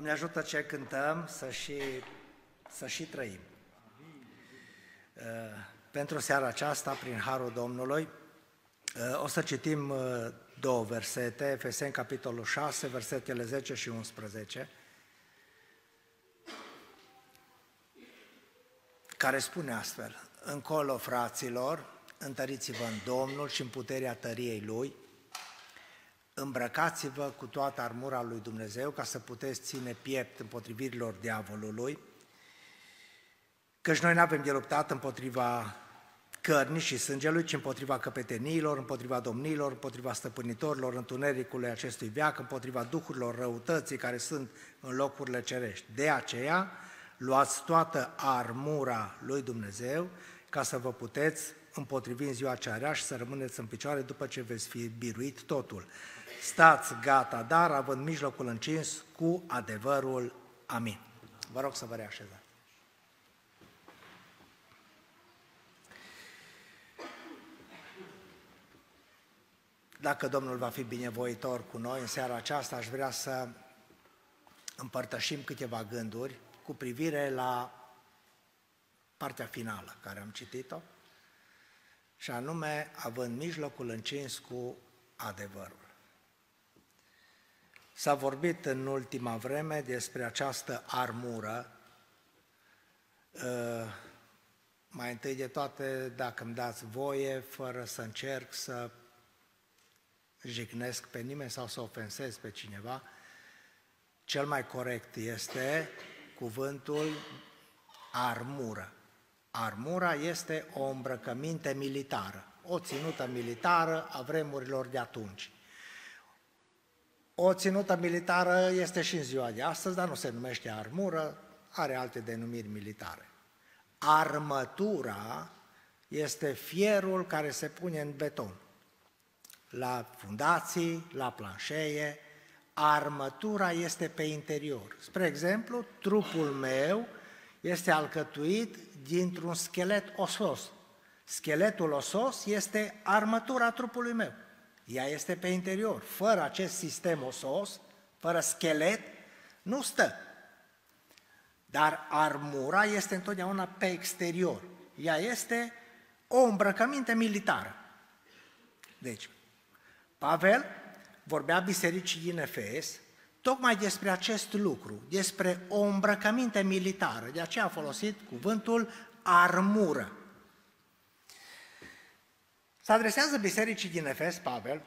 Doamne ajută ce cântăm să și, să și trăim. Uh, pentru seara aceasta, prin Harul Domnului, uh, o să citim uh, două versete, Efeseni capitolul 6, versetele 10 și 11, care spune astfel, Încolo, fraților, întăriți-vă în Domnul și în puterea tăriei Lui, îmbrăcați-vă cu toată armura lui Dumnezeu ca să puteți ține piept împotrivirilor diavolului, căci noi nu avem de luptat împotriva cărnii și sângelui, ci împotriva căpeteniilor, împotriva domnilor, împotriva stăpânitorilor întunericului acestui veac, împotriva duhurilor răutății care sunt în locurile cerești. De aceea, luați toată armura lui Dumnezeu ca să vă puteți împotrivi în ziua cea și să rămâneți în picioare după ce veți fi biruit totul stați gata, dar având mijlocul încins cu adevărul. Amin. Vă rog să vă reașezați. Dacă Domnul va fi binevoitor cu noi în seara aceasta, aș vrea să împărtășim câteva gânduri cu privire la partea finală care am citit-o, și anume având mijlocul încins cu adevărul. S-a vorbit în ultima vreme despre această armură. Uh, mai întâi de toate, dacă îmi dați voie, fără să încerc să jignesc pe nimeni sau să ofensez pe cineva, cel mai corect este cuvântul armură. Armura este o îmbrăcăminte militară, o ținută militară a vremurilor de atunci. O ținută militară este și în ziua de astăzi, dar nu se numește armură, are alte denumiri militare. Armătura este fierul care se pune în beton. La fundații, la planșeie, armătura este pe interior. Spre exemplu, trupul meu este alcătuit dintr-un schelet osos. Scheletul osos este armătura trupului meu. Ea este pe interior. Fără acest sistem osos, fără schelet, nu stă. Dar armura este întotdeauna pe exterior. Ea este o îmbrăcăminte militară. Deci, Pavel vorbea bisericii din Efes tocmai despre acest lucru, despre o îmbrăcăminte militară. De aceea a folosit cuvântul armură. Se adresează bisericii din Efes, Pavel,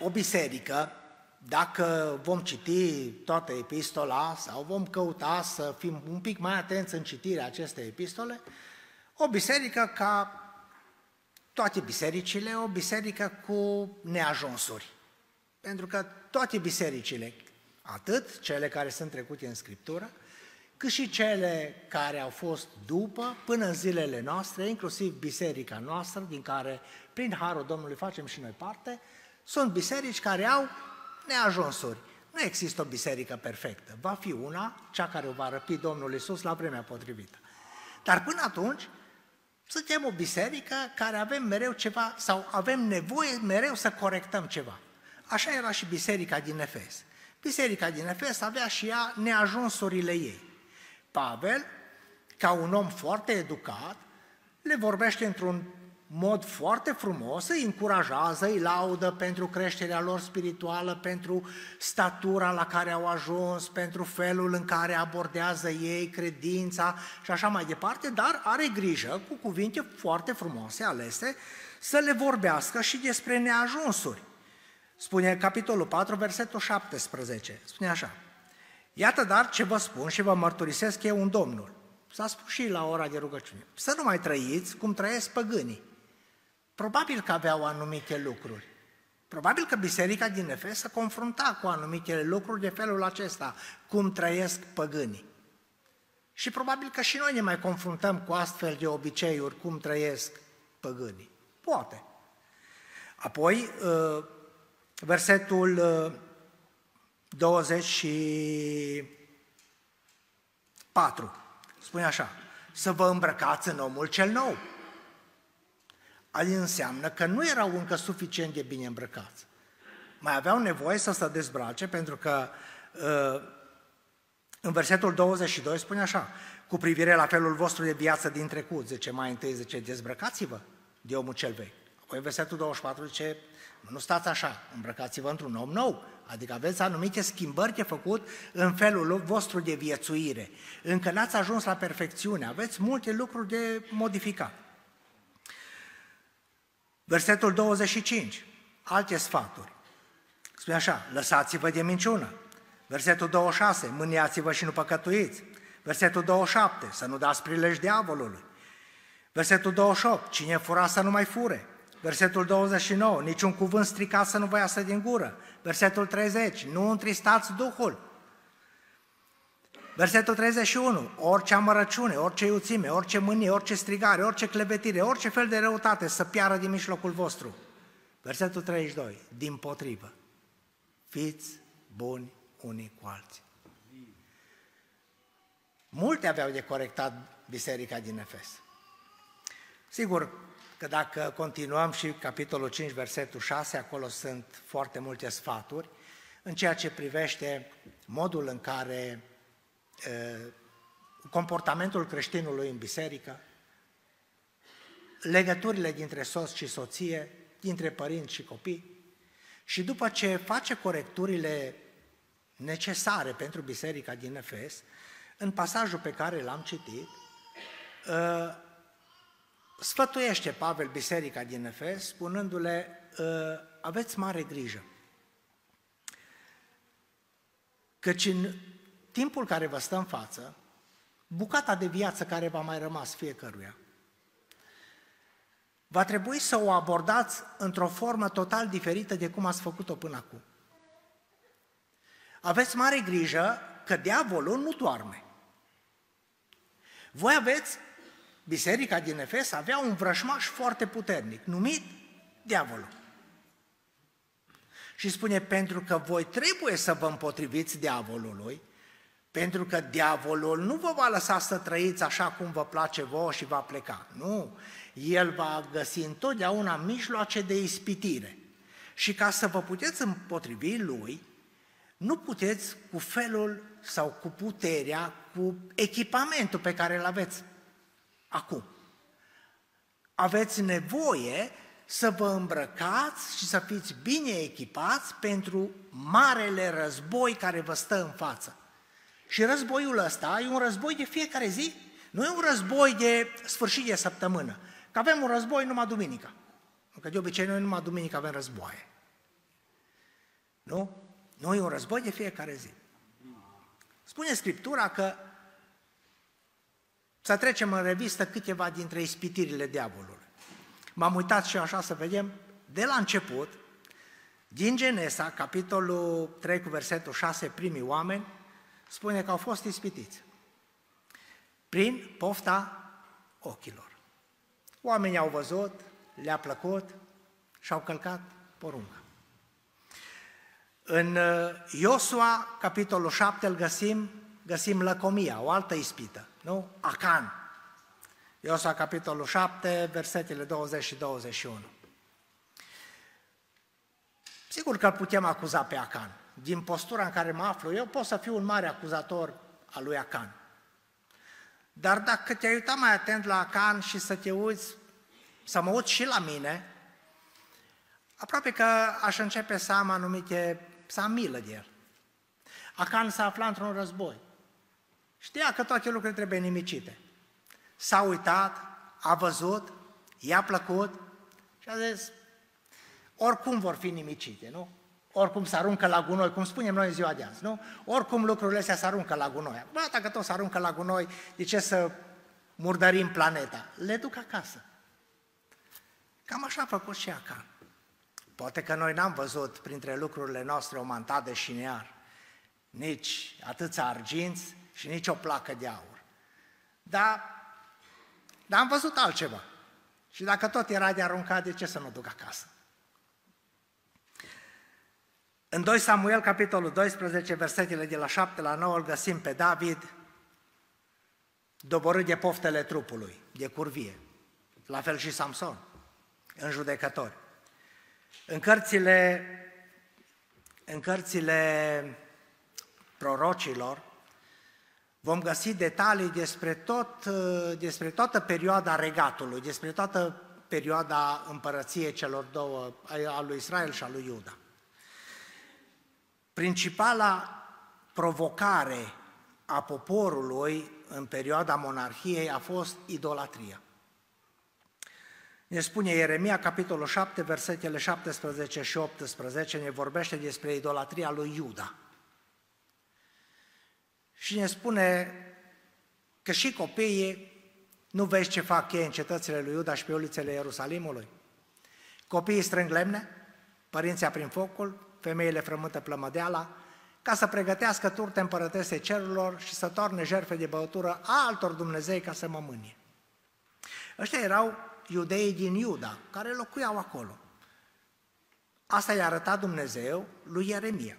o biserică, dacă vom citi toată epistola sau vom căuta să fim un pic mai atenți în citirea acestei epistole, o biserică ca toate bisericile, o biserică cu neajunsuri. Pentru că toate bisericile, atât cele care sunt trecute în Scriptură, cât și cele care au fost după, până în zilele noastre, inclusiv biserica noastră, din care, prin Harul Domnului, facem și noi parte, sunt biserici care au neajunsuri. Nu există o biserică perfectă. Va fi una, cea care o va răpi Domnul Isus la vremea potrivită. Dar până atunci, suntem o biserică care avem mereu ceva, sau avem nevoie mereu să corectăm ceva. Așa era și biserica din Efes. Biserica din Efes avea și ea neajunsurile ei. Pavel, ca un om foarte educat, le vorbește într-un mod foarte frumos, îi încurajează, îi laudă pentru creșterea lor spirituală, pentru statura la care au ajuns, pentru felul în care abordează ei credința și așa mai departe, dar are grijă cu cuvinte foarte frumoase alese să le vorbească și despre neajunsuri. Spune capitolul 4, versetul 17, spune așa, Iată dar ce vă spun și vă mărturisesc eu un Domnul. S-a spus și la ora de rugăciune. Să nu mai trăiți cum trăiesc păgânii. Probabil că aveau anumite lucruri. Probabil că biserica din Efes se confrunta cu anumite lucruri de felul acesta, cum trăiesc păgânii. Și probabil că și noi ne mai confruntăm cu astfel de obiceiuri, cum trăiesc păgânii. Poate. Apoi, uh, versetul 24 spune așa, să vă îmbrăcați în omul cel nou. Adică înseamnă că nu erau încă suficient de bine îmbrăcați. Mai aveau nevoie să se dezbrace pentru că uh, În versetul 22 spune așa, cu privire la felul vostru de viață din trecut, zice mai întâi, zice, dezbrăcați-vă de omul cel vechi. Apoi versetul 24 zice, nu stați așa, îmbrăcați-vă într-un om nou, adică aveți anumite schimbări de făcut în felul vostru de viețuire. Încă n-ați ajuns la perfecțiune, aveți multe lucruri de modificat. Versetul 25, alte sfaturi. Spune așa, lăsați-vă de minciună. Versetul 26, mâniați-vă și nu păcătuiți. Versetul 27, să nu dați prilej diavolului. Versetul 28, cine fura să nu mai fure. Versetul 29, niciun cuvânt stricat să nu vă iasă din gură. Versetul 30, nu întristați Duhul. Versetul 31, orice amărăciune, orice iuțime, orice mânie, orice strigare, orice clevetire, orice fel de răutate să piară din mijlocul vostru. Versetul 32, din potrivă, fiți buni unii cu alții. Multe aveau de corectat biserica din Efes. Sigur că dacă continuăm și capitolul 5, versetul 6, acolo sunt foarte multe sfaturi în ceea ce privește modul în care comportamentul creștinului în biserică, legăturile dintre soț și soție, dintre părinți și copii, și după ce face corecturile necesare pentru biserica din Efes, în pasajul pe care l-am citit, ă, sfătuiește Pavel biserica din Efes, spunându-le, ă, aveți mare grijă, căci în timpul care vă stă în față, bucata de viață care va mai rămas fiecăruia, va trebui să o abordați într-o formă total diferită de cum ați făcut-o până acum. Aveți mare grijă că diavolul nu doarme. Voi aveți, biserica din Efes avea un vrășmaș foarte puternic, numit diavolul. Și spune, pentru că voi trebuie să vă împotriviți diavolului, pentru că diavolul nu vă va lăsa să trăiți așa cum vă place vouă și va pleca. Nu, el va găsi întotdeauna mijloace de ispitire. Și ca să vă puteți împotrivi lui, nu puteți cu felul sau cu puterea, cu echipamentul pe care îl aveți acum. Aveți nevoie să vă îmbrăcați și să fiți bine echipați pentru marele război care vă stă în față. Și războiul ăsta e un război de fiecare zi, nu e un război de sfârșit de săptămână, că avem un război numai duminica. Că de obicei noi numai duminică avem războaie. Nu? Nu e un război de fiecare zi. Spune Scriptura că să trecem în revistă câteva dintre ispitirile diavolului. M-am uitat și așa să vedem, de la început, din Genesa, capitolul 3 cu versetul 6, primii oameni, spune că au fost ispitiți prin pofta ochilor. Oamenii au văzut, le-a plăcut și au călcat porunca. În uh, Iosua, capitolul 7, îl găsim, găsim lăcomia, o altă ispită, nu? Acan. Iosua, capitolul 7, versetele 20 și 21. Sigur că îl putem acuza pe Acan. Din postura în care mă aflu, eu pot să fiu un mare acuzator al lui Acan. Dar dacă te-ai uitat mai atent la Acan și să te uiți, să mă uit și la mine, aproape că aș începe să am anumite să am milă de el. Acan s-a aflat într-un război. Știa că toate lucrurile trebuie nimicite. S-a uitat, a văzut, i-a plăcut și a zis, oricum vor fi nimicite, nu? Oricum se aruncă la gunoi, cum spunem noi în ziua de azi, nu? Oricum lucrurile astea se aruncă la gunoi. Bă, dacă tot se aruncă la gunoi, de ce să murdărim planeta? Le duc acasă. Cam așa a făcut și Acan. Poate că noi n-am văzut printre lucrurile noastre o mantat de șinear, nici atâția arginți și nici o placă de aur. Dar, dar am văzut altceva. Și dacă tot era de aruncat, de ce să nu duc acasă? În 2 Samuel, capitolul 12, versetele de la 7 la 9, îl găsim pe David doborât de poftele trupului, de curvie. La fel și Samson, în judecători. În cărțile, în cărțile prorocilor Vom găsi detalii despre, tot, despre toată perioada regatului, despre toată perioada împărăției celor două, a lui Israel și a lui Iuda. Principala provocare a poporului în perioada monarhiei a fost idolatria. Ne spune Ieremia, capitolul 7, versetele 17 și 18, ne vorbește despre idolatria lui Iuda. Și ne spune că și copiii, nu vezi ce fac ei în cetățile lui Iuda și pe ulițele Ierusalimului? Copiii strâng lemne, părinții prin focul, femeile frământă plămădeala, ca să pregătească turte împărătese cerurilor și să toarne jerfe de băutură a altor Dumnezei ca să mă mânie. Ăștia erau iudeii din Iuda, care locuiau acolo. Asta i-a arătat Dumnezeu lui Ieremia.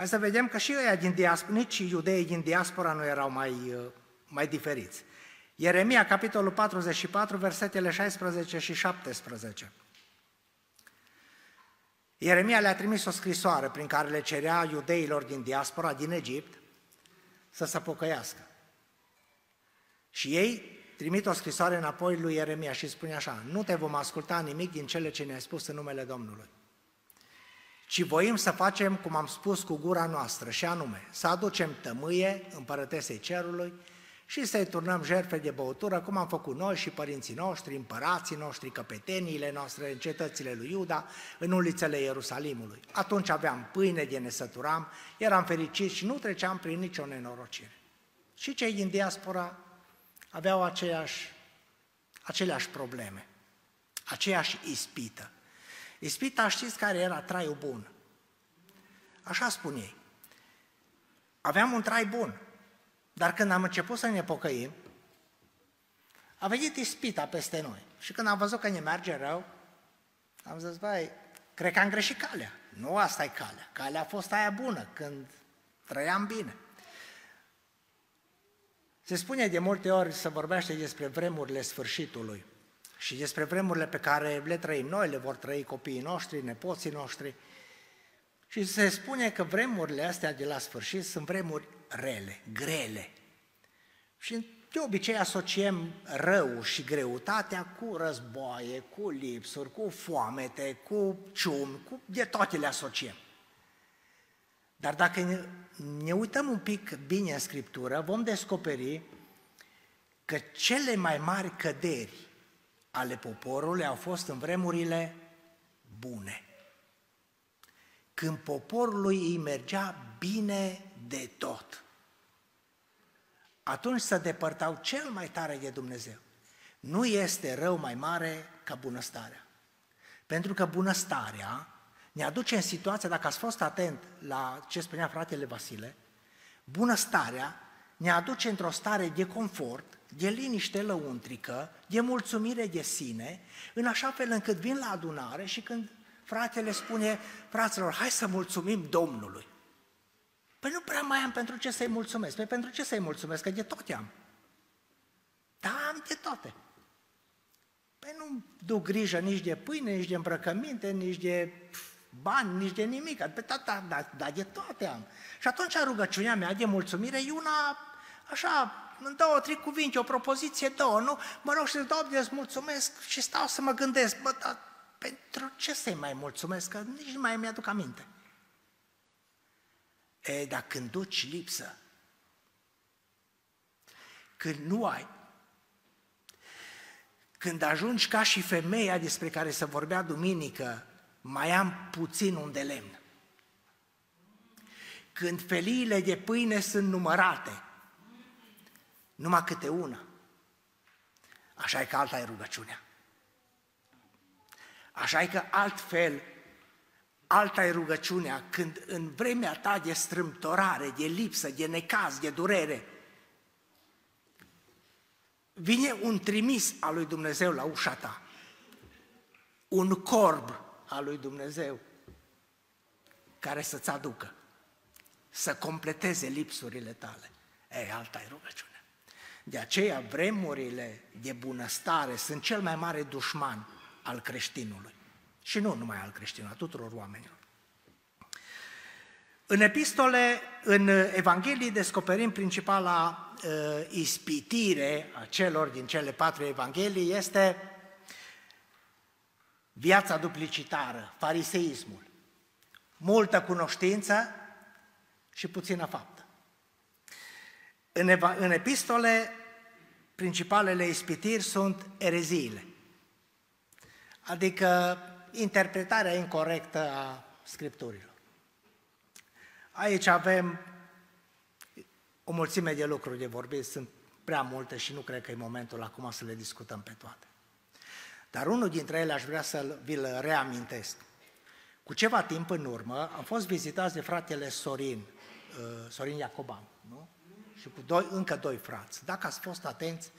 Hai să vedem că și ăia din diaspora, nici iudeii din diaspora nu erau mai, uh, mai diferiți. Ieremia, capitolul 44, versetele 16 și 17. Ieremia le-a trimis o scrisoare prin care le cerea iudeilor din diaspora, din Egipt, să se pocăiască. Și ei trimit o scrisoare înapoi lui Ieremia și spune așa, nu te vom asculta nimic din cele ce ne-ai spus în numele Domnului, ci voim să facem cum am spus cu gura noastră, și anume, să aducem tămâie împărătesei cerului și să-i turnăm jertfe de băutură, cum am făcut noi și părinții noștri, împărații noștri, căpeteniile noastre, în cetățile lui Iuda, în ulițele Ierusalimului. Atunci aveam pâine de nesăturam, eram fericiți și nu treceam prin nicio nenorocire. Și cei din diaspora aveau aceeași, aceleași probleme, aceeași ispită. Ispita știți care era traiul bun. Așa spun ei. Aveam un trai bun, dar când am început să ne pocăim, a venit ispita peste noi. Și când am văzut că ne merge rău, am zis, băi, cred că am greșit calea. Nu asta e calea. Calea a fost aia bună, când trăiam bine. Se spune de multe ori să vorbește despre vremurile sfârșitului și despre vremurile pe care le trăim noi, le vor trăi copiii noștri, nepoții noștri. Și se spune că vremurile astea de la sfârșit sunt vremuri rele, grele. Și de obicei asociem rău și greutatea cu războaie, cu lipsuri, cu foamete, cu cium, cu de toate le asociem. Dar dacă ne, ne uităm un pic bine în Scriptură, vom descoperi că cele mai mari căderi ale poporului au fost în vremurile bune. Când poporului îi mergea bine de tot. Atunci se depărtau cel mai tare de Dumnezeu. Nu este rău mai mare ca bunăstarea. Pentru că bunăstarea ne aduce în situația, dacă ați fost atent la ce spunea fratele Vasile, bunăstarea ne aduce într-o stare de confort, de liniște lăuntrică, de mulțumire de sine, în așa fel încât vin la adunare și când fratele spune, fraților, hai să mulțumim Domnului. Păi nu prea mai am pentru ce să-i mulțumesc. Păi pentru ce să-i mulțumesc? Că de toate am. Da, am de toate. Păi nu duc grijă nici de pâine, nici de îmbrăcăminte, nici de bani, nici de nimic, pe da, da, da, de toate am. Și atunci rugăciunea mea de mulțumire e una așa, în două, trei cuvinte, o propoziție, două, nu? Mă rog și zic, Doamne, îți mulțumesc și stau să mă gândesc, bă, dar pentru ce să-i mai mulțumesc, că nici nu mai mi-aduc aminte. E, dar când duci lipsă, când nu ai, când ajungi ca și femeia despre care se vorbea duminică, mai am puțin un de lemn. Când feliile de pâine sunt numărate, numai câte una. Așa e că alta e rugăciunea. Așa e că altfel, alta e rugăciunea când în vremea ta de strâmtorare, de lipsă, de necaz, de durere, vine un trimis al lui Dumnezeu la ușa ta, un corb al lui Dumnezeu care să-ți aducă, să completeze lipsurile tale. Ei, alta e rugăciune. De aceea vremurile de bunăstare sunt cel mai mare dușman al creștinului. Și nu numai al creștinului, a tuturor oamenilor. În epistole, în Evanghelii, descoperim principala uh, ispitire a celor din cele patru Evanghelii este viața duplicitară, fariseismul. Multă cunoștință și puțină faptă. În, eva- în epistole, principalele ispitiri sunt ereziile, adică interpretarea incorrectă a Scripturilor. Aici avem o mulțime de lucruri de vorbit, sunt prea multe și nu cred că e momentul acum să le discutăm pe toate. Dar unul dintre ele aș vrea să vi-l reamintesc. Cu ceva timp în urmă am fost vizitați de fratele Sorin, uh, Sorin Iacoban, nu? Și cu doi, încă doi frați. Dacă ați fost atenți,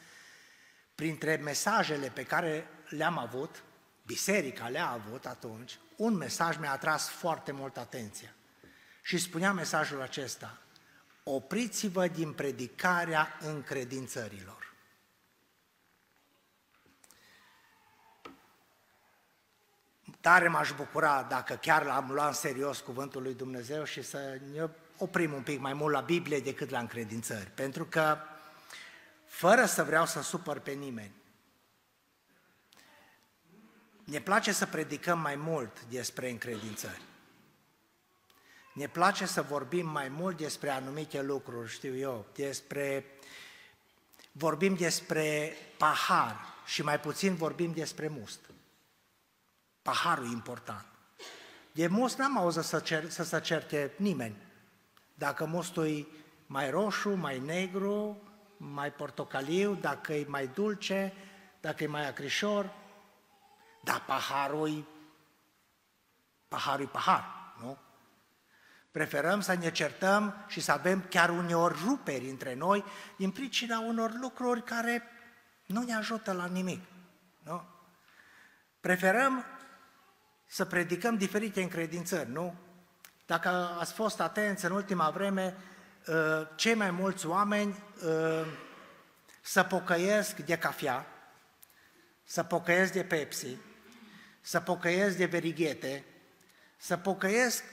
printre mesajele pe care le-am avut, biserica le-a avut atunci, un mesaj mi-a atras foarte mult atenția. Și spunea mesajul acesta, opriți-vă din predicarea încredințărilor. Tare m-aș bucura dacă chiar l-am luat în serios cuvântul lui Dumnezeu și să ne oprim un pic mai mult la Biblie decât la încredințări. Pentru că, fără să vreau să supăr pe nimeni, ne place să predicăm mai mult despre încredințări. Ne place să vorbim mai mult despre anumite lucruri, știu eu, despre... Vorbim despre pahar și mai puțin vorbim despre must. Paharul e important. De must n-am auzit să, cer, să se certe nimeni. Dacă mustul e mai roșu, mai negru, mai portocaliu, dacă e mai dulce, dacă e mai acrișor, dar paharul e paharul e pahar, nu? Preferăm să ne certăm și să avem chiar uneori ruperi între noi din pricina unor lucruri care nu ne ajută la nimic. Nu? Preferăm să predicăm diferite încredințări, nu? Dacă ați fost atenți în ultima vreme, ă, cei mai mulți oameni ă, să pocăiesc de cafea, să pocăiesc de Pepsi, să pocăiesc de verighete, să pocăiesc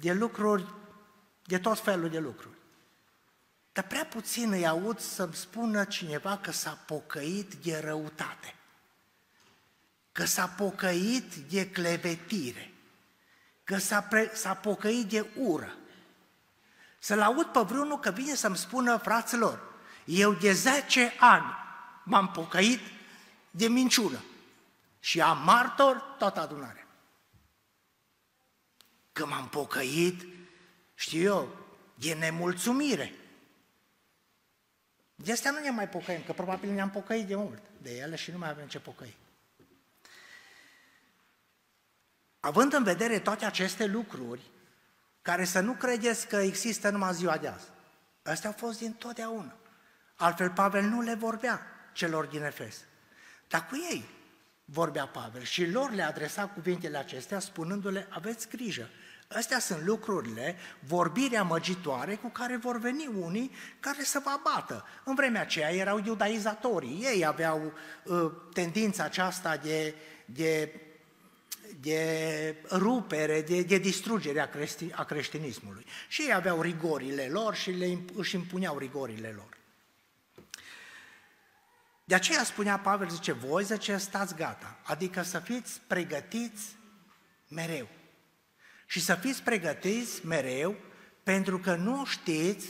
de lucruri, de tot felul de lucruri. Dar prea puțin îi aud să-mi spună cineva că s-a pocăit de răutate, că s-a pocăit de clevetire, că s-a, pre- s-a pocăit de ură. Să-l aud pe vreunul că vine să-mi spună, fraților, eu de 10 ani m-am pocăit de minciună și am martor toată adunarea că m-am pocăit, știu eu, e nemulțumire. De astea nu ne mai pocăim, că probabil ne-am pocăit de mult de ele și nu mai avem ce pocăi. Având în vedere toate aceste lucruri, care să nu credeți că există numai ziua de azi, astea au fost din totdeauna. Altfel Pavel nu le vorbea celor din Efes. Dar cu ei vorbea Pavel și lor le adresa cuvintele acestea spunându-le, aveți grijă, Astea sunt lucrurile, vorbirea măgitoare cu care vor veni unii care să vă abată. În vremea aceea erau iudaizatorii, ei aveau uh, tendința aceasta de, de, de rupere, de, de distrugere a, crești, a creștinismului. Și ei aveau rigorile lor și le, își impuneau rigorile lor. De aceea spunea Pavel, zice, voi, zice, stați gata, adică să fiți pregătiți mereu. Și să fiți pregătiți mereu, pentru că nu știți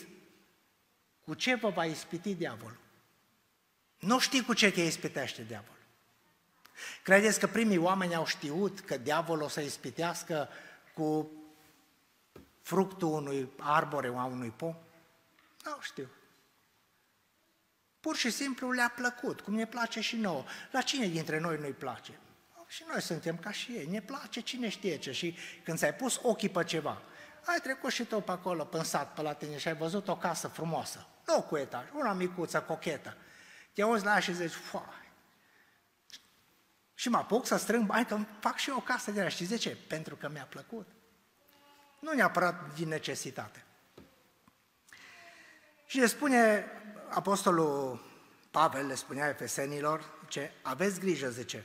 cu ce vă va ispiti diavolul. Nu știi cu ce te ispitește diavolul. Credeți că primii oameni au știut că diavolul o să ispitească cu fructul unui arbore, a unui pom? Nu știu. Pur și simplu le-a plăcut, cum ne place și nouă. La cine dintre noi nu-i place? Și noi suntem ca și ei, ne place cine știe ce. Și când ți-ai pus ochii pe ceva, ai trecut și tu pe acolo, pe sat, pe la tine și ai văzut o casă frumoasă, nu cu etaj, una micuță, cochetă. Te auzi la ea și zici, foai. Și mă apuc să strâng bani că fac și eu o casă de aia. Știți de ce? Pentru că mi-a plăcut. Nu neapărat din necesitate. Și le spune Apostolul Pavel, le spunea efesenilor, ce aveți grijă, zice,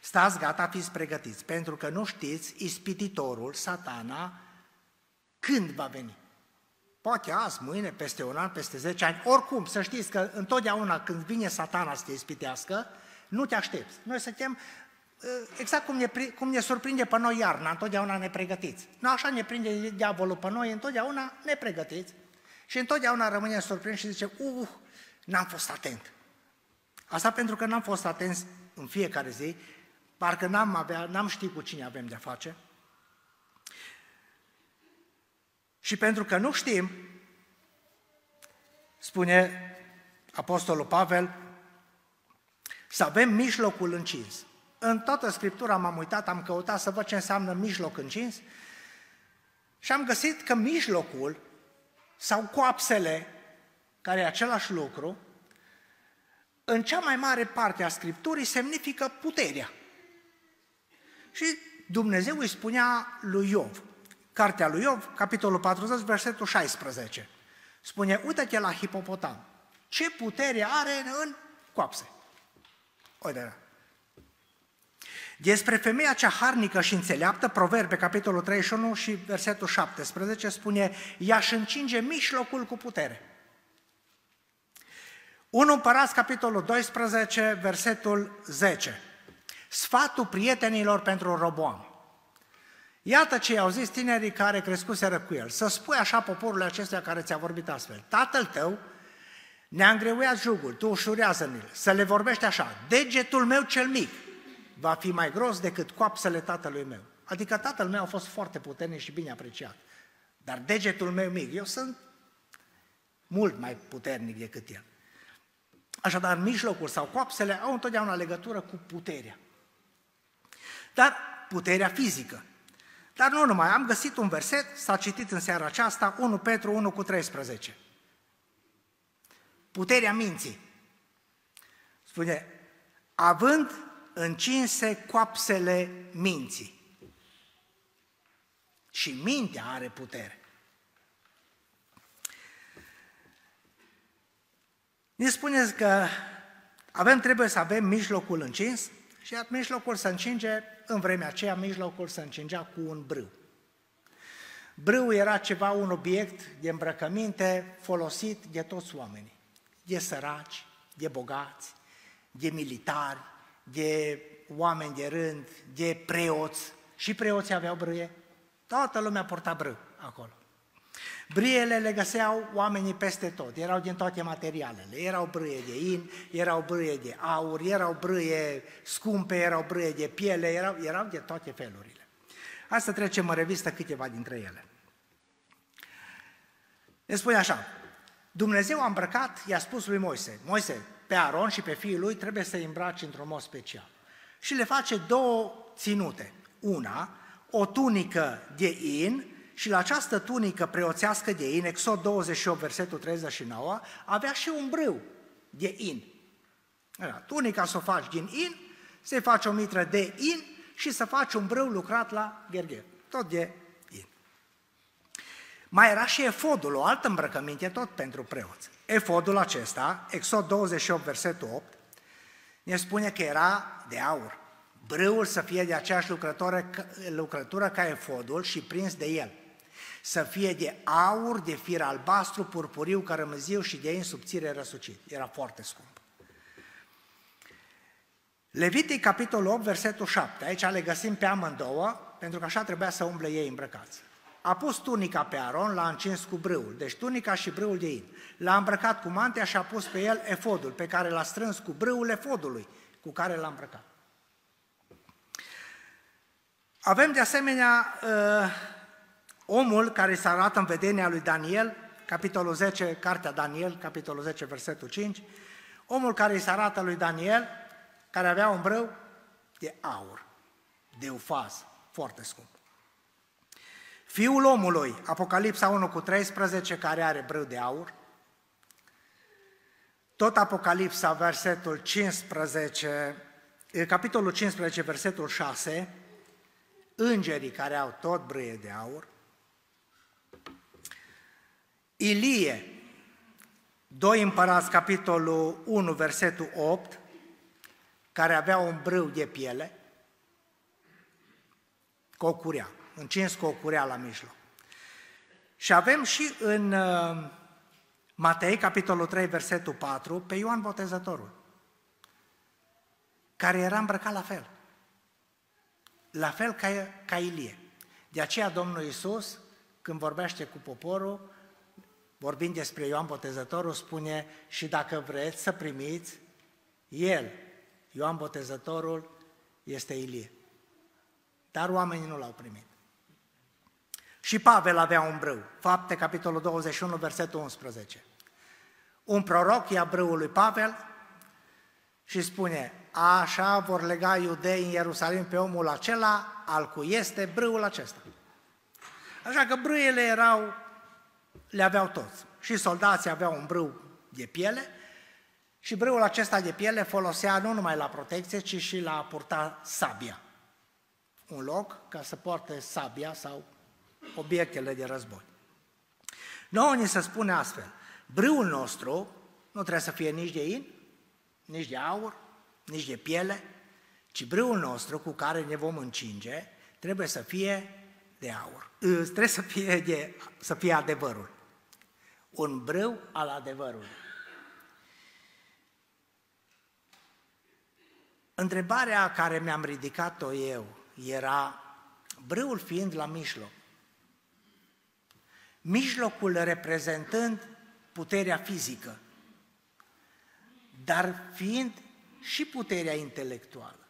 Stați gata, fiți pregătiți, pentru că nu știți, ispititorul, satana, Când va veni? Poate azi, mâine, peste un an, peste 10 ani, oricum, să știți că întotdeauna când vine satana să te ispitească, nu te aștepți. Noi suntem ă, exact cum ne, cum ne surprinde pe noi iarna, întotdeauna ne pregătiți. Nu așa ne prinde diavolul pe noi, întotdeauna ne pregătiți. Și întotdeauna rămânem surprins și zice, uh, n-am fost atent. Asta pentru că n-am fost atenți în fiecare zi, parcă n-am, avea, n-am ști cu cine avem de-a face. Și pentru că nu știm, spune Apostolul Pavel, să avem mijlocul încins. În toată Scriptura m-am uitat, am căutat să văd ce înseamnă mijloc încins și am găsit că mijlocul sau coapsele, care e același lucru, în cea mai mare parte a Scripturii semnifică puterea. Și Dumnezeu îi spunea lui Iov, cartea lui Iov, capitolul 40, versetul 16, spune, uite-te la hipopotam, ce putere are în coapse. Uite, despre femeia cea harnică și înțeleaptă, Proverbe, capitolul 31 și versetul 17, spune, ea își încinge mijlocul cu putere. 1 Împărați, capitolul 12, versetul 10. Sfatul prietenilor pentru Roboam. Iată ce i-au zis tinerii care crescuseră cu el. Să spui așa poporului acestuia care ți-a vorbit astfel. Tatăl tău ne-a îngreuiat jugul, tu ușurează-mi Să le vorbești așa. Degetul meu cel mic va fi mai gros decât coapsele tatălui meu. Adică tatăl meu a fost foarte puternic și bine apreciat. Dar degetul meu mic, eu sunt mult mai puternic decât el. Așadar, mijlocul sau coapsele au întotdeauna legătură cu puterea. Dar puterea fizică. Dar nu numai, am găsit un verset, s-a citit în seara aceasta, 1 Petru 1 cu 13. Puterea minții. Spune, având încinse coapsele minții. Și mintea are putere. Ne spuneți că avem, trebuie să avem mijlocul încins și mijlocul să încinge, în vremea aceea, mijlocul să încingea cu un brâu. Brâu era ceva, un obiect de îmbrăcăminte folosit de toți oamenii, de săraci, de bogați, de militari, de oameni de rând, de preoți. Și preoții aveau brâie. Toată lumea purta brâu acolo. Briele le găseau oamenii peste tot, erau din toate materialele. Erau brâie de in, erau brâie de aur, erau brâie scumpe, erau brâie de piele, erau, erau de toate felurile. Asta trecem în revistă câteva dintre ele. Ne spune așa, Dumnezeu a îmbrăcat, i-a spus lui Moise, Moise, pe Aron și pe fiii lui trebuie să îi îmbraci într-un mod special. Și le face două ținute. Una, o tunică de in și la această tunică preoțească de in, Exod 28, versetul 39, avea și un brâu de in. Tunica să o faci din in, se face o mitră de in și să faci un brâu lucrat la ghergher, tot de in. Mai era și efodul, o altă îmbrăcăminte tot pentru preoți. Efodul acesta, Exod 28, versetul 8, ne spune că era de aur. Brâul să fie de aceeași lucrătură, lucrătură ca efodul și prins de el. Să fie de aur, de fir albastru, purpuriu, cărămăziu și de insubțire răsucit. Era foarte scump. Levitii, capitolul 8, versetul 7. Aici le găsim pe amândouă, pentru că așa trebuia să umble ei îmbrăcați. A pus tunica pe Aron, l-a încins cu brâul, deci tunica și brâul de in. L-a îmbrăcat cu mantea și a pus pe el efodul, pe care l-a strâns cu brâul efodului, cu care l-a îmbrăcat. Avem de asemenea uh, omul care se arată în vedenia lui Daniel, capitolul 10, cartea Daniel, capitolul 10, versetul 5, omul care se arată lui Daniel, care avea un brâu de aur, de ufaz, foarte scump. Fiul omului, Apocalipsa 1 cu 13, care are brâu de aur, tot Apocalipsa, versetul 15, capitolul 15, versetul 6, îngerii care au tot brâie de aur, Ilie, 2 împărați, capitolul 1, versetul 8, care avea un brâu de piele, cu o curea, încins cu o curea la mijloc. Și avem și în uh, Matei, capitolul 3, versetul 4, pe Ioan Botezătorul, care era îmbrăcat la fel. La fel ca, ca Ilie. De aceea Domnul Iisus, când vorbește cu poporul, vorbind despre Ioan Botezătorul, spune și dacă vreți să primiți, el, Ioan Botezătorul, este Ilie. Dar oamenii nu l-au primit. Și Pavel avea un brâu. Fapte, capitolul 21, versetul 11. Un proroc ia brâul lui Pavel și spune, așa vor lega iudei în Ierusalim pe omul acela al cui este brâul acesta. Așa că brâiele erau, le aveau toți. Și soldații aveau un brâu de piele și brâul acesta de piele folosea nu numai la protecție, ci și la a purta sabia. Un loc ca să poarte sabia sau obiectele de război. Nouă ni se spune astfel, brâul nostru nu trebuie să fie nici de in, nici de aur, nici de piele, ci brâul nostru cu care ne vom încinge trebuie să fie de aur. Trebuie să fie, de, să fie adevărul. Un brâu al adevărului. Întrebarea care mi-am ridicat-o eu era, brâul fiind la mijloc, mijlocul reprezentând puterea fizică, dar fiind și puterea intelectuală.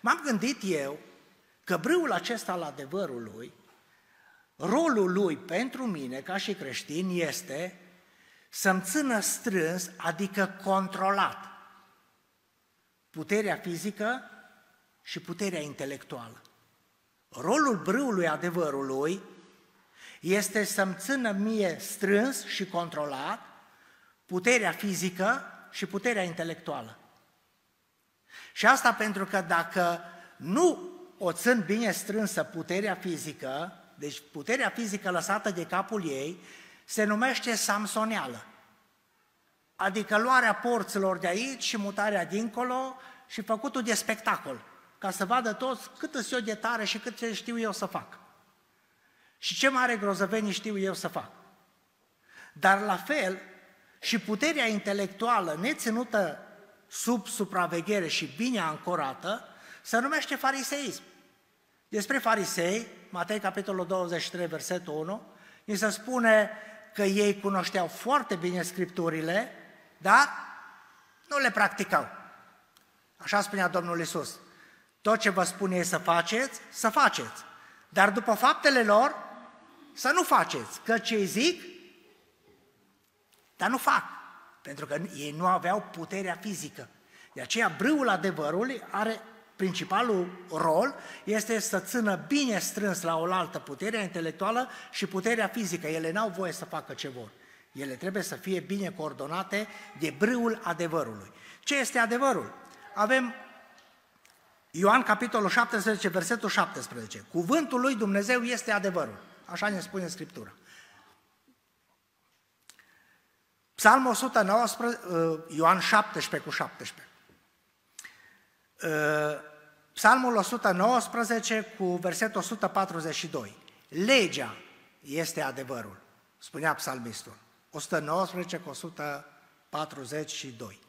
M-am gândit eu că brâul acesta al adevărului, rolul lui pentru mine ca și creștin este să-mi țină strâns, adică controlat, puterea fizică și puterea intelectuală. Rolul brâului adevărului este să-mi țină mie strâns și controlat puterea fizică și puterea intelectuală. Și asta pentru că dacă nu o țin bine strânsă puterea fizică, deci puterea fizică lăsată de capul ei, se numește samsoneală. Adică luarea porților de aici și mutarea dincolo și făcutul de spectacol, ca să vadă toți cât îți eu de tare și cât știu eu să fac. Și ce mare grozăvenii știu eu să fac. Dar la fel, și puterea intelectuală neținută sub supraveghere și bine ancorată, se numește fariseism. Despre farisei, Matei capitolul 23, versetul 1, ni se spune că ei cunoșteau foarte bine Scripturile, dar nu le practicau. Așa spunea Domnul Isus. Tot ce vă spune ei să faceți, să faceți. Dar după faptele lor, să nu faceți, că ce zic, dar nu fac, pentru că ei nu aveau puterea fizică. De aceea brâul adevărului are principalul rol este să țină bine strâns la oaltă puterea intelectuală și puterea fizică. Ele n-au voie să facă ce vor. Ele trebuie să fie bine coordonate de brâul adevărului. Ce este adevărul? Avem Ioan capitolul 17, versetul 17. Cuvântul lui Dumnezeu este adevărul. Așa ne spune Scriptura. Psalmul 119, uh, Ioan 17 cu 17. Uh, Psalmul 119 cu versetul 142. Legea este adevărul, spunea psalmistul. 119 cu 142.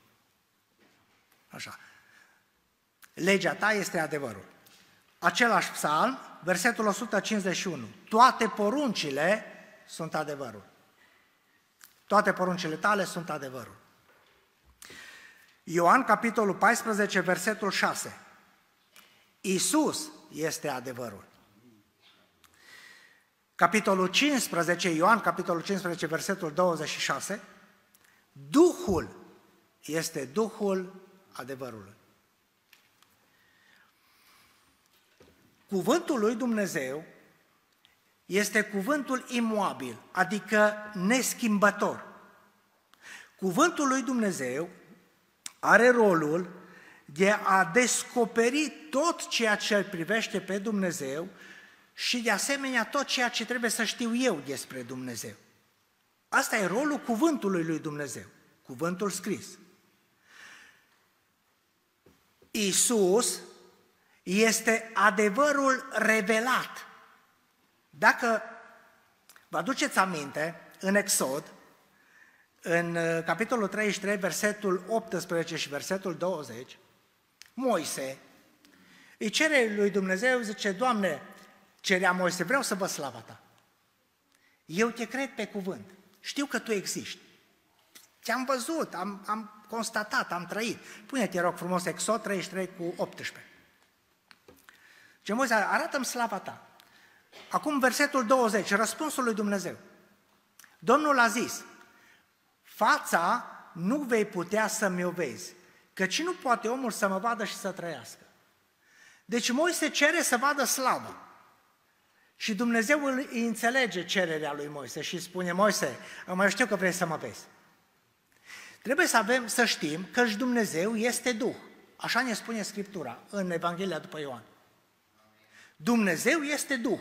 Așa. Legea ta este adevărul. Același psalm, versetul 151. Toate poruncile sunt adevărul. Toate poruncile tale sunt adevărul. Ioan, capitolul 14, versetul 6. Isus este adevărul. Capitolul 15, Ioan, capitolul 15, versetul 26. Duhul este Duhul adevărului. Cuvântul lui Dumnezeu este cuvântul imobil, adică neschimbător. Cuvântul lui Dumnezeu are rolul de a descoperi tot ceea ce îl privește pe Dumnezeu și de asemenea tot ceea ce trebuie să știu eu despre Dumnezeu. Asta e rolul cuvântului lui Dumnezeu, cuvântul scris. Isus este adevărul revelat. Dacă Vă aduceți aminte, în Exod, în uh, capitolul 33, versetul 18 și versetul 20, Moise îi cere lui Dumnezeu, zice, Doamne, cerea Moise, vreau să vă slava ta. Eu te cred pe cuvânt. Știu că tu existi. Te-am văzut, am, am constatat, am trăit. Pune-te, rog frumos, Exod 33 cu 18. Ce Moise, arată-mi slava ta. Acum versetul 20, răspunsul lui Dumnezeu. Domnul a zis, fața nu vei putea să-mi o vezi, căci nu poate omul să mă vadă și să trăiască. Deci Moise cere să vadă slavă. Și Dumnezeu îi înțelege cererea lui Moise și spune, Moise, mai știu că vrei să mă vezi. Trebuie să avem, să știm că și Dumnezeu este Duh. Așa ne spune Scriptura în Evanghelia după Ioan. Dumnezeu este Duh.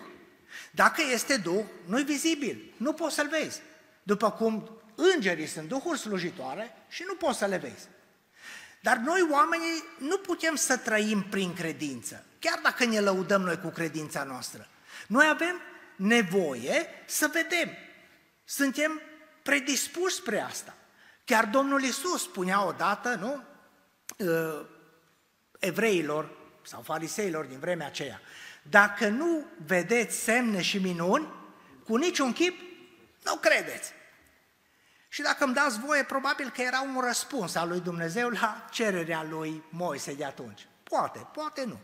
Dacă este Duh, nu-i vizibil, nu poți să-L vezi. După cum îngerii sunt Duhuri slujitoare și nu poți să le vezi. Dar noi oamenii nu putem să trăim prin credință, chiar dacă ne lăudăm noi cu credința noastră. Noi avem nevoie să vedem. Suntem predispuși spre asta. Chiar Domnul Isus spunea odată, nu? Uh, evreilor sau fariseilor din vremea aceea, dacă nu vedeți semne și minuni, cu niciun chip, nu credeți. Și dacă îmi dați voie, probabil că era un răspuns al lui Dumnezeu la cererea lui Moise de atunci. Poate, poate nu.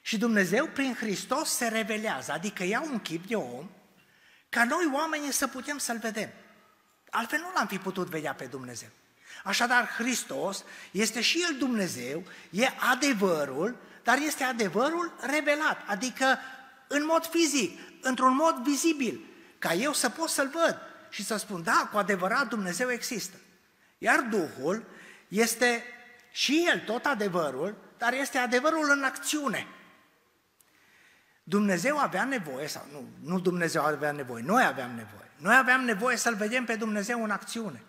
Și Dumnezeu prin Hristos se revelează, adică ia un chip de om, ca noi oamenii să putem să-L vedem. Altfel nu l-am fi putut vedea pe Dumnezeu. Așadar, Hristos este și El Dumnezeu, e adevărul, dar este adevărul revelat, adică în mod fizic, într-un mod vizibil, ca eu să pot să-L văd și să spun, da, cu adevărat Dumnezeu există. Iar Duhul este și El tot adevărul, dar este adevărul în acțiune. Dumnezeu avea nevoie, sau nu, nu Dumnezeu avea nevoie, noi aveam nevoie. Noi aveam nevoie să-L vedem pe Dumnezeu în acțiune.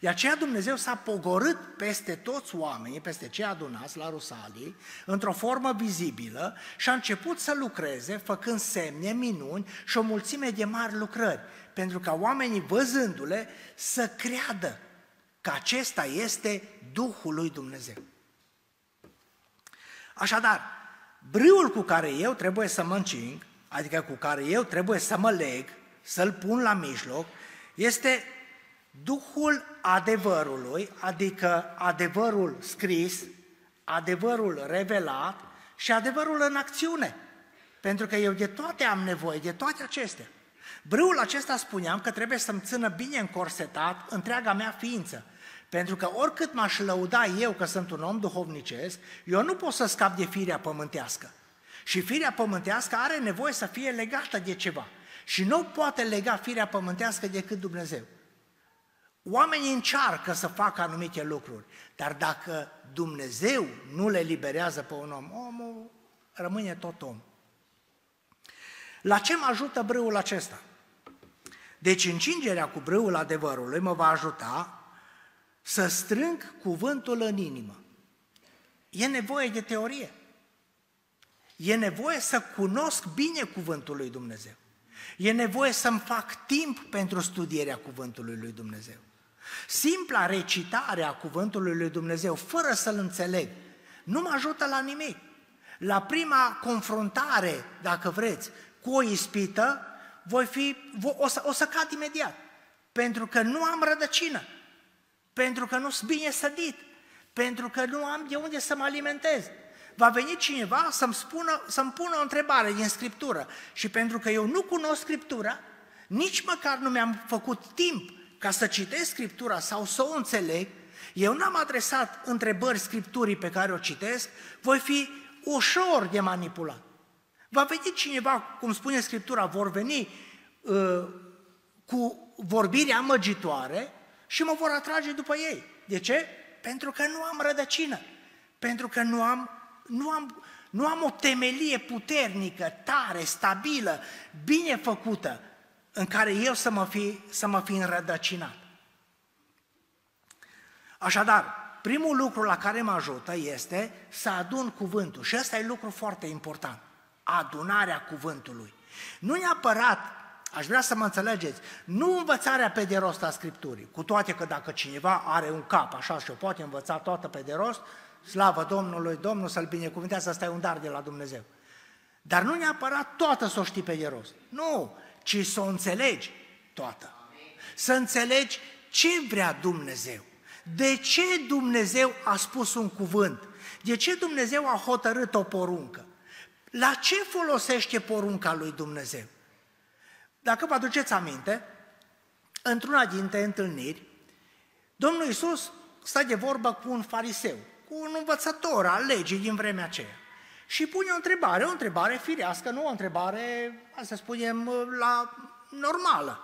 De aceea Dumnezeu s-a pogorât peste toți oamenii, peste cei adunați la Rusalii, într-o formă vizibilă și a început să lucreze, făcând semne, minuni și o mulțime de mari lucrări, pentru ca oamenii, văzându-le, să creadă că acesta este Duhul lui Dumnezeu. Așadar, brâul cu care eu trebuie să mă încing, adică cu care eu trebuie să mă leg, să-l pun la mijloc, este Duhul adevărului, adică adevărul scris, adevărul revelat și adevărul în acțiune. Pentru că eu de toate am nevoie, de toate acestea. Brâul acesta spuneam că trebuie să-mi țină bine încorsetat întreaga mea ființă. Pentru că oricât m-aș lăuda eu că sunt un om duhovnicesc, eu nu pot să scap de firea pământească. Și firea pământească are nevoie să fie legată de ceva. Și nu poate lega firea pământească decât Dumnezeu. Oamenii încearcă să facă anumite lucruri, dar dacă Dumnezeu nu le liberează pe un om, omul rămâne tot om. La ce mă ajută brâul acesta? Deci încingerea cu brâul adevărului mă va ajuta să strâng cuvântul în inimă. E nevoie de teorie. E nevoie să cunosc bine cuvântul lui Dumnezeu. E nevoie să-mi fac timp pentru studierea cuvântului lui Dumnezeu. Simpla recitare a cuvântului lui Dumnezeu, fără să-l înțeleg, nu mă ajută la nimic. La prima confruntare, dacă vreți, cu o ispită, voi fi, o, să, o să cad imediat. Pentru că nu am rădăcină, pentru că nu sunt bine sădit, pentru că nu am de unde să mă alimentez. Va veni cineva să-mi, spună, să-mi pună o întrebare din Scriptură și pentru că eu nu cunosc Scriptura, nici măcar nu mi-am făcut timp ca să citesc Scriptura sau să o înțeleg, eu n-am adresat întrebări Scripturii pe care o citesc, voi fi ușor de manipulat. Va veni cineva, cum spune Scriptura, vor veni uh, cu vorbiri amăgitoare și mă vor atrage după ei. De ce? Pentru că nu am rădăcină, pentru că nu am, nu am, nu am o temelie puternică, tare, stabilă, bine făcută, în care eu să mă fi, să mă fi înrădăcinat. Așadar, primul lucru la care mă ajută este să adun cuvântul. Și ăsta e lucru foarte important. Adunarea cuvântului. Nu neapărat aș vrea să mă înțelegeți, nu învățarea pe de rost a Scripturii, cu toate că dacă cineva are un cap așa și o poate învăța toată pe de rost, slavă Domnului, Domnul să-l binecuvântează, asta e un dar de la Dumnezeu. Dar nu neapărat toată să o știi pe de rost. Nu, ci să o înțelegi toată. Să înțelegi ce vrea Dumnezeu. De ce Dumnezeu a spus un cuvânt? De ce Dumnezeu a hotărât o poruncă? La ce folosește porunca lui Dumnezeu? Dacă vă aduceți aminte, într-una dintre întâlniri, Domnul Iisus stă de vorbă cu un fariseu, cu un învățător al legii din vremea aceea. Și pune o întrebare, o întrebare firească, nu o întrebare, să spunem, la normală.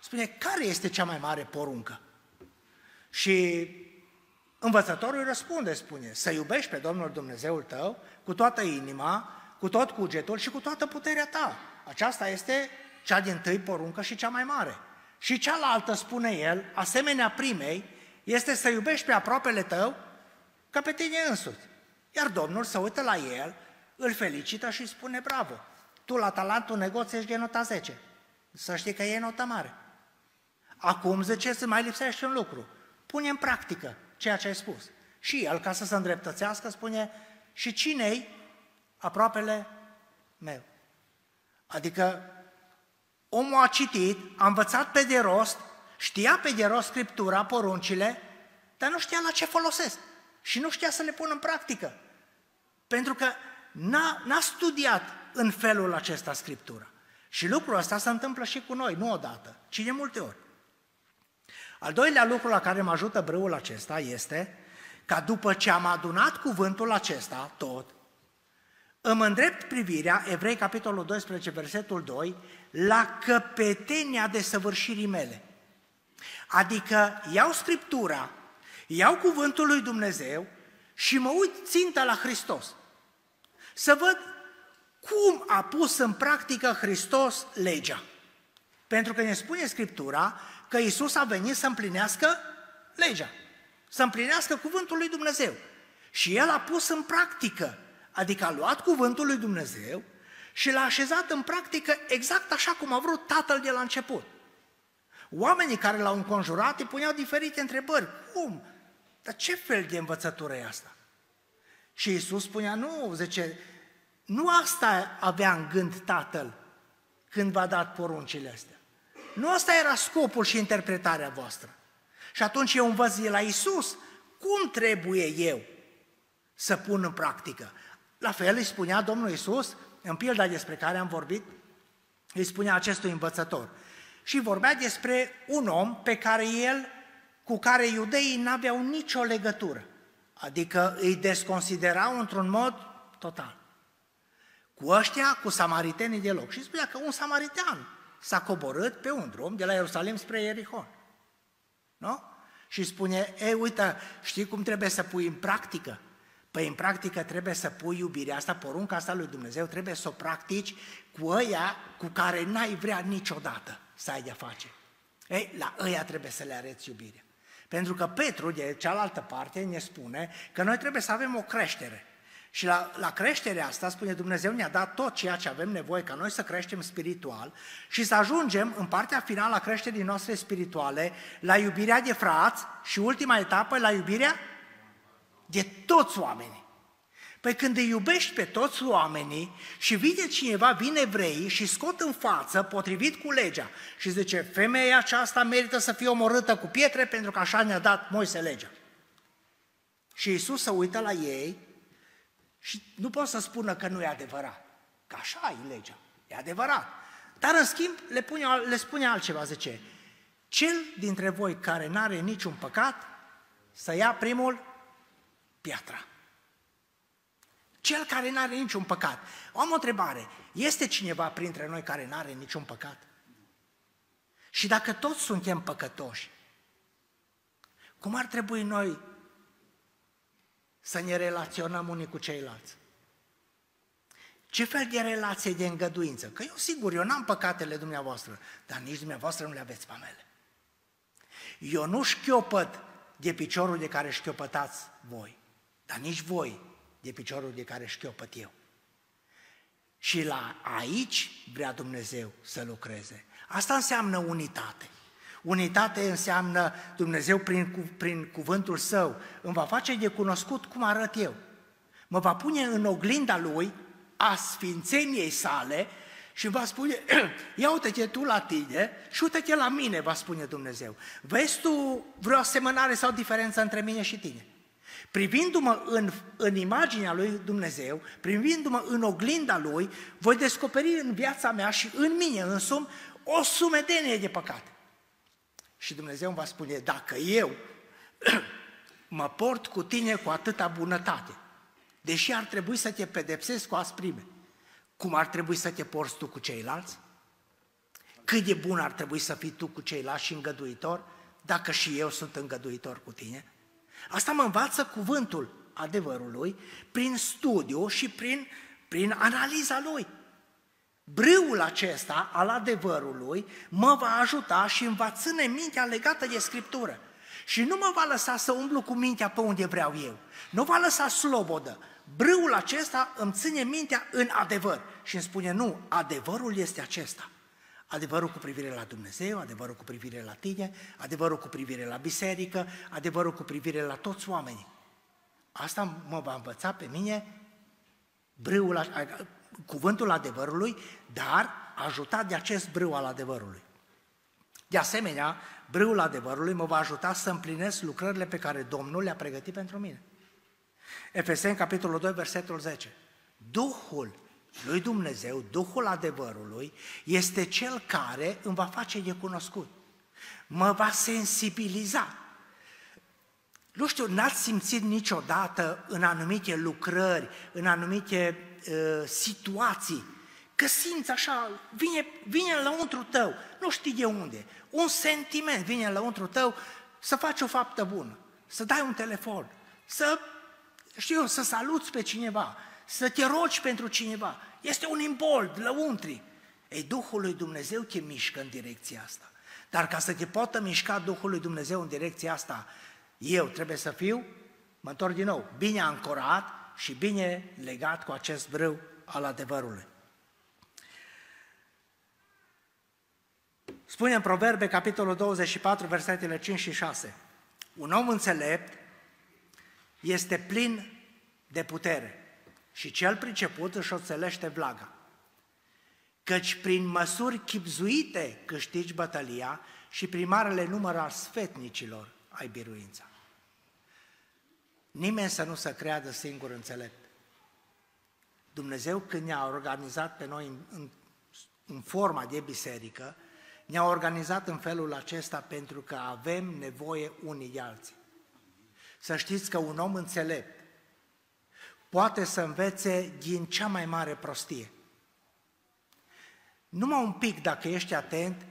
Spune, care este cea mai mare poruncă? Și învățătorul răspunde, spune, să iubești pe Domnul Dumnezeul tău cu toată inima, cu tot cugetul și cu toată puterea ta. Aceasta este cea din tâi poruncă și cea mai mare. Și cealaltă, spune el, asemenea primei, este să iubești pe aproapele tău ca pe tine însuți. Iar Domnul se uită la el, îl felicită și spune bravo. Tu la talentul negoț ești de nota 10. Să știi că e nota mare. Acum, zice, să mai lipsește un lucru. Pune în practică ceea ce ai spus. Și el, ca să se îndreptățească, spune, și cine-i aproapele meu? Adică omul a citit, a învățat pe de rost, știa pe de rost Scriptura, poruncile, dar nu știa la ce folosesc și nu știa să le pună în practică. Pentru că n-a, n-a studiat în felul acesta Scriptura. Și lucrul ăsta se întâmplă și cu noi, nu odată, ci de multe ori. Al doilea lucru la care mă ajută brâul acesta este ca după ce am adunat cuvântul acesta, tot, îmi îndrept privirea, Evrei, capitolul 12, versetul 2, la căpetenia de săvârșirii mele. Adică iau Scriptura, iau cuvântul lui Dumnezeu și mă uit țintă la Hristos. Să văd cum a pus în practică Hristos legea. Pentru că ne spune Scriptura că Isus a venit să împlinească legea, să împlinească cuvântul lui Dumnezeu. Și El a pus în practică, adică a luat cuvântul lui Dumnezeu și l-a așezat în practică exact așa cum a vrut Tatăl de la început. Oamenii care l-au înconjurat îi puneau diferite întrebări. Cum? Dar ce fel de învățătură e asta? Și Isus spunea, nu, zice, nu asta avea în gând Tatăl când v-a dat poruncile astea. Nu asta era scopul și interpretarea voastră. Și atunci eu învăț de la Isus cum trebuie eu să pun în practică. La fel îi spunea Domnul Isus, în pilda despre care am vorbit, îi spunea acestui învățător. Și vorbea despre un om pe care el, cu care iudeii n-aveau nicio legătură. Adică îi desconsiderau într-un mod total. Cu ăștia, cu samaritenii de loc. Și spunea că un samaritean s-a coborât pe un drum de la Ierusalim spre Ierihon. Nu? Și spune, ei, uite, știi cum trebuie să pui în practică? Păi în practică trebuie să pui iubirea asta, porunca asta lui Dumnezeu, trebuie să o practici cu ăia cu care n-ai vrea niciodată să ai de-a face. Ei, la ăia trebuie să le arăți iubirea. Pentru că Petru, de cealaltă parte, ne spune că noi trebuie să avem o creștere. Și la, la creșterea asta, spune Dumnezeu, ne-a dat tot ceea ce avem nevoie ca noi să creștem spiritual și să ajungem în partea finală a creșterii noastre spirituale la iubirea de frați și ultima etapă la iubirea de toți oamenii. Păi când îi iubești pe toți oamenii și vine cineva, vine evrei și scot în față, potrivit cu legea, și zice, femeia aceasta merită să fie omorâtă cu pietre pentru că așa ne-a dat Moise legea. Și Isus se uită la ei și nu pot să spună că nu e adevărat, că așa e legea, e adevărat. Dar în schimb le, pune, le spune altceva, zice, cel dintre voi care nu are niciun păcat, să ia primul piatra. Cel care nu are niciun păcat. Am o întrebare. Este cineva printre noi care nu are niciun păcat? Și dacă toți suntem păcătoși, cum ar trebui noi să ne relaționăm unii cu ceilalți? Ce fel de relație de îngăduință? Că eu sigur, eu n-am păcatele dumneavoastră, dar nici dumneavoastră nu le aveți pe mele. Eu nu șchiopăt de piciorul de care șchiopătați voi, dar nici voi de piciorul de care șchiopăt eu. Și la aici vrea Dumnezeu să lucreze. Asta înseamnă unitate. Unitate înseamnă Dumnezeu prin, prin cuvântul Său îmi va face de cunoscut cum arăt eu. Mă va pune în oglinda Lui a sfințeniei sale și va spune, ia uite-te tu la tine și uite-te la mine, va spune Dumnezeu. Vezi tu vreo asemănare sau diferență între mine și tine? Privindu-mă în, în imaginea lui Dumnezeu, privindu-mă în oglinda lui, voi descoperi în viața mea și în mine însumi o sumedenie de păcate. Și Dumnezeu îmi va spune, dacă eu mă port cu tine cu atâta bunătate, deși ar trebui să te pedepsesc cu asprime, cum ar trebui să te porți tu cu ceilalți? Cât de bun ar trebui să fii tu cu ceilalți și îngăduitor, dacă și eu sunt îngăduitor cu tine? Asta mă învață cuvântul adevărului prin studiu și prin, prin analiza lui. Brâul acesta al adevărului mă va ajuta și îmi va ține mintea legată de Scriptură. Și nu mă va lăsa să umblu cu mintea pe unde vreau eu. Nu va lăsa slobodă. Brâul acesta îmi ține mintea în adevăr. Și îmi spune, nu, adevărul este acesta. Adevărul cu privire la Dumnezeu, adevărul cu privire la tine, adevărul cu privire la biserică, adevărul cu privire la toți oamenii. Asta mă va învăța pe mine brâul, cuvântul adevărului, dar ajutat de acest brâu al adevărului. De asemenea, brâul adevărului mă va ajuta să împlinesc lucrările pe care Domnul le-a pregătit pentru mine. Efeseni, capitolul 2, versetul 10. Duhul lui Dumnezeu, Duhul adevărului, este cel care îmi va face de cunoscut. Mă va sensibiliza. Nu știu, n-ați simțit niciodată în anumite lucrări, în anumite uh, situații, că simți așa, vine, vine lăuntru tău, nu știi de unde, un sentiment vine lăuntru tău să faci o faptă bună, să dai un telefon, să, știu eu, să saluți pe cineva, să te rogi pentru cineva. Este un imbold, lăuntri. Ei, Duhul lui Dumnezeu te mișcă în direcția asta. Dar ca să te poată mișca Duhul lui Dumnezeu în direcția asta, eu trebuie să fiu, mă întorc din nou, bine ancorat și bine legat cu acest brâu al adevărului. Spune în Proverbe, capitolul 24, versetele 5 și 6. Un om înțelept este plin de putere și cel priceput își oțelește vlaga. Căci prin măsuri chipzuite câștigi bătălia și prin marele număr al sfetnicilor ai biruința. Nimeni să nu se creadă singur înțelept. Dumnezeu când ne-a organizat pe noi în, în, în forma de biserică, ne-a organizat în felul acesta pentru că avem nevoie unii de alții. Să știți că un om înțelept poate să învețe din cea mai mare prostie. Numai un pic, dacă ești atent,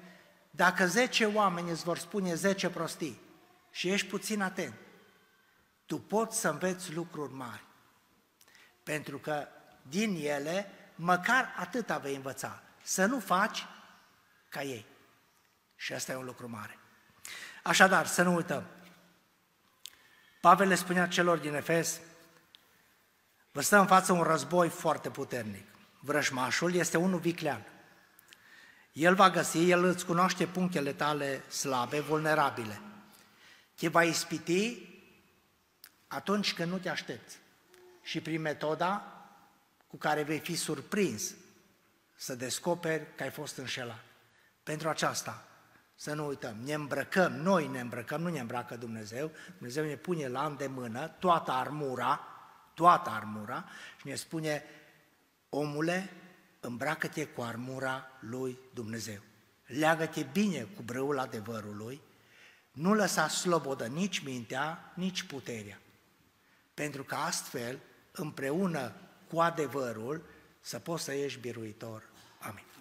dacă 10 oameni îți vor spune 10 prostii și ești puțin atent, tu poți să înveți lucruri mari. Pentru că din ele, măcar atâta vei învăța. Să nu faci ca ei. Și asta e un lucru mare. Așadar, să nu uităm. Pavel le spunea celor din Efes, Vă stă în față un război foarte puternic. Vrășmașul este unul viclean. El va găsi, el îți cunoaște punctele tale slabe, vulnerabile. Te va ispiti atunci când nu te aștepți. Și prin metoda cu care vei fi surprins să descoperi că ai fost înșelat. Pentru aceasta, să nu uităm, ne îmbrăcăm, noi ne îmbrăcăm, nu ne îmbracă Dumnezeu, Dumnezeu ne pune la îndemână toată armura, toată armura și ne spune, omule, îmbracă-te cu armura lui Dumnezeu. Leagă-te bine cu brăul adevărului, nu lăsa slobodă nici mintea, nici puterea. Pentru că astfel, împreună cu adevărul, să poți să ieși biruitor. Amin. Amin.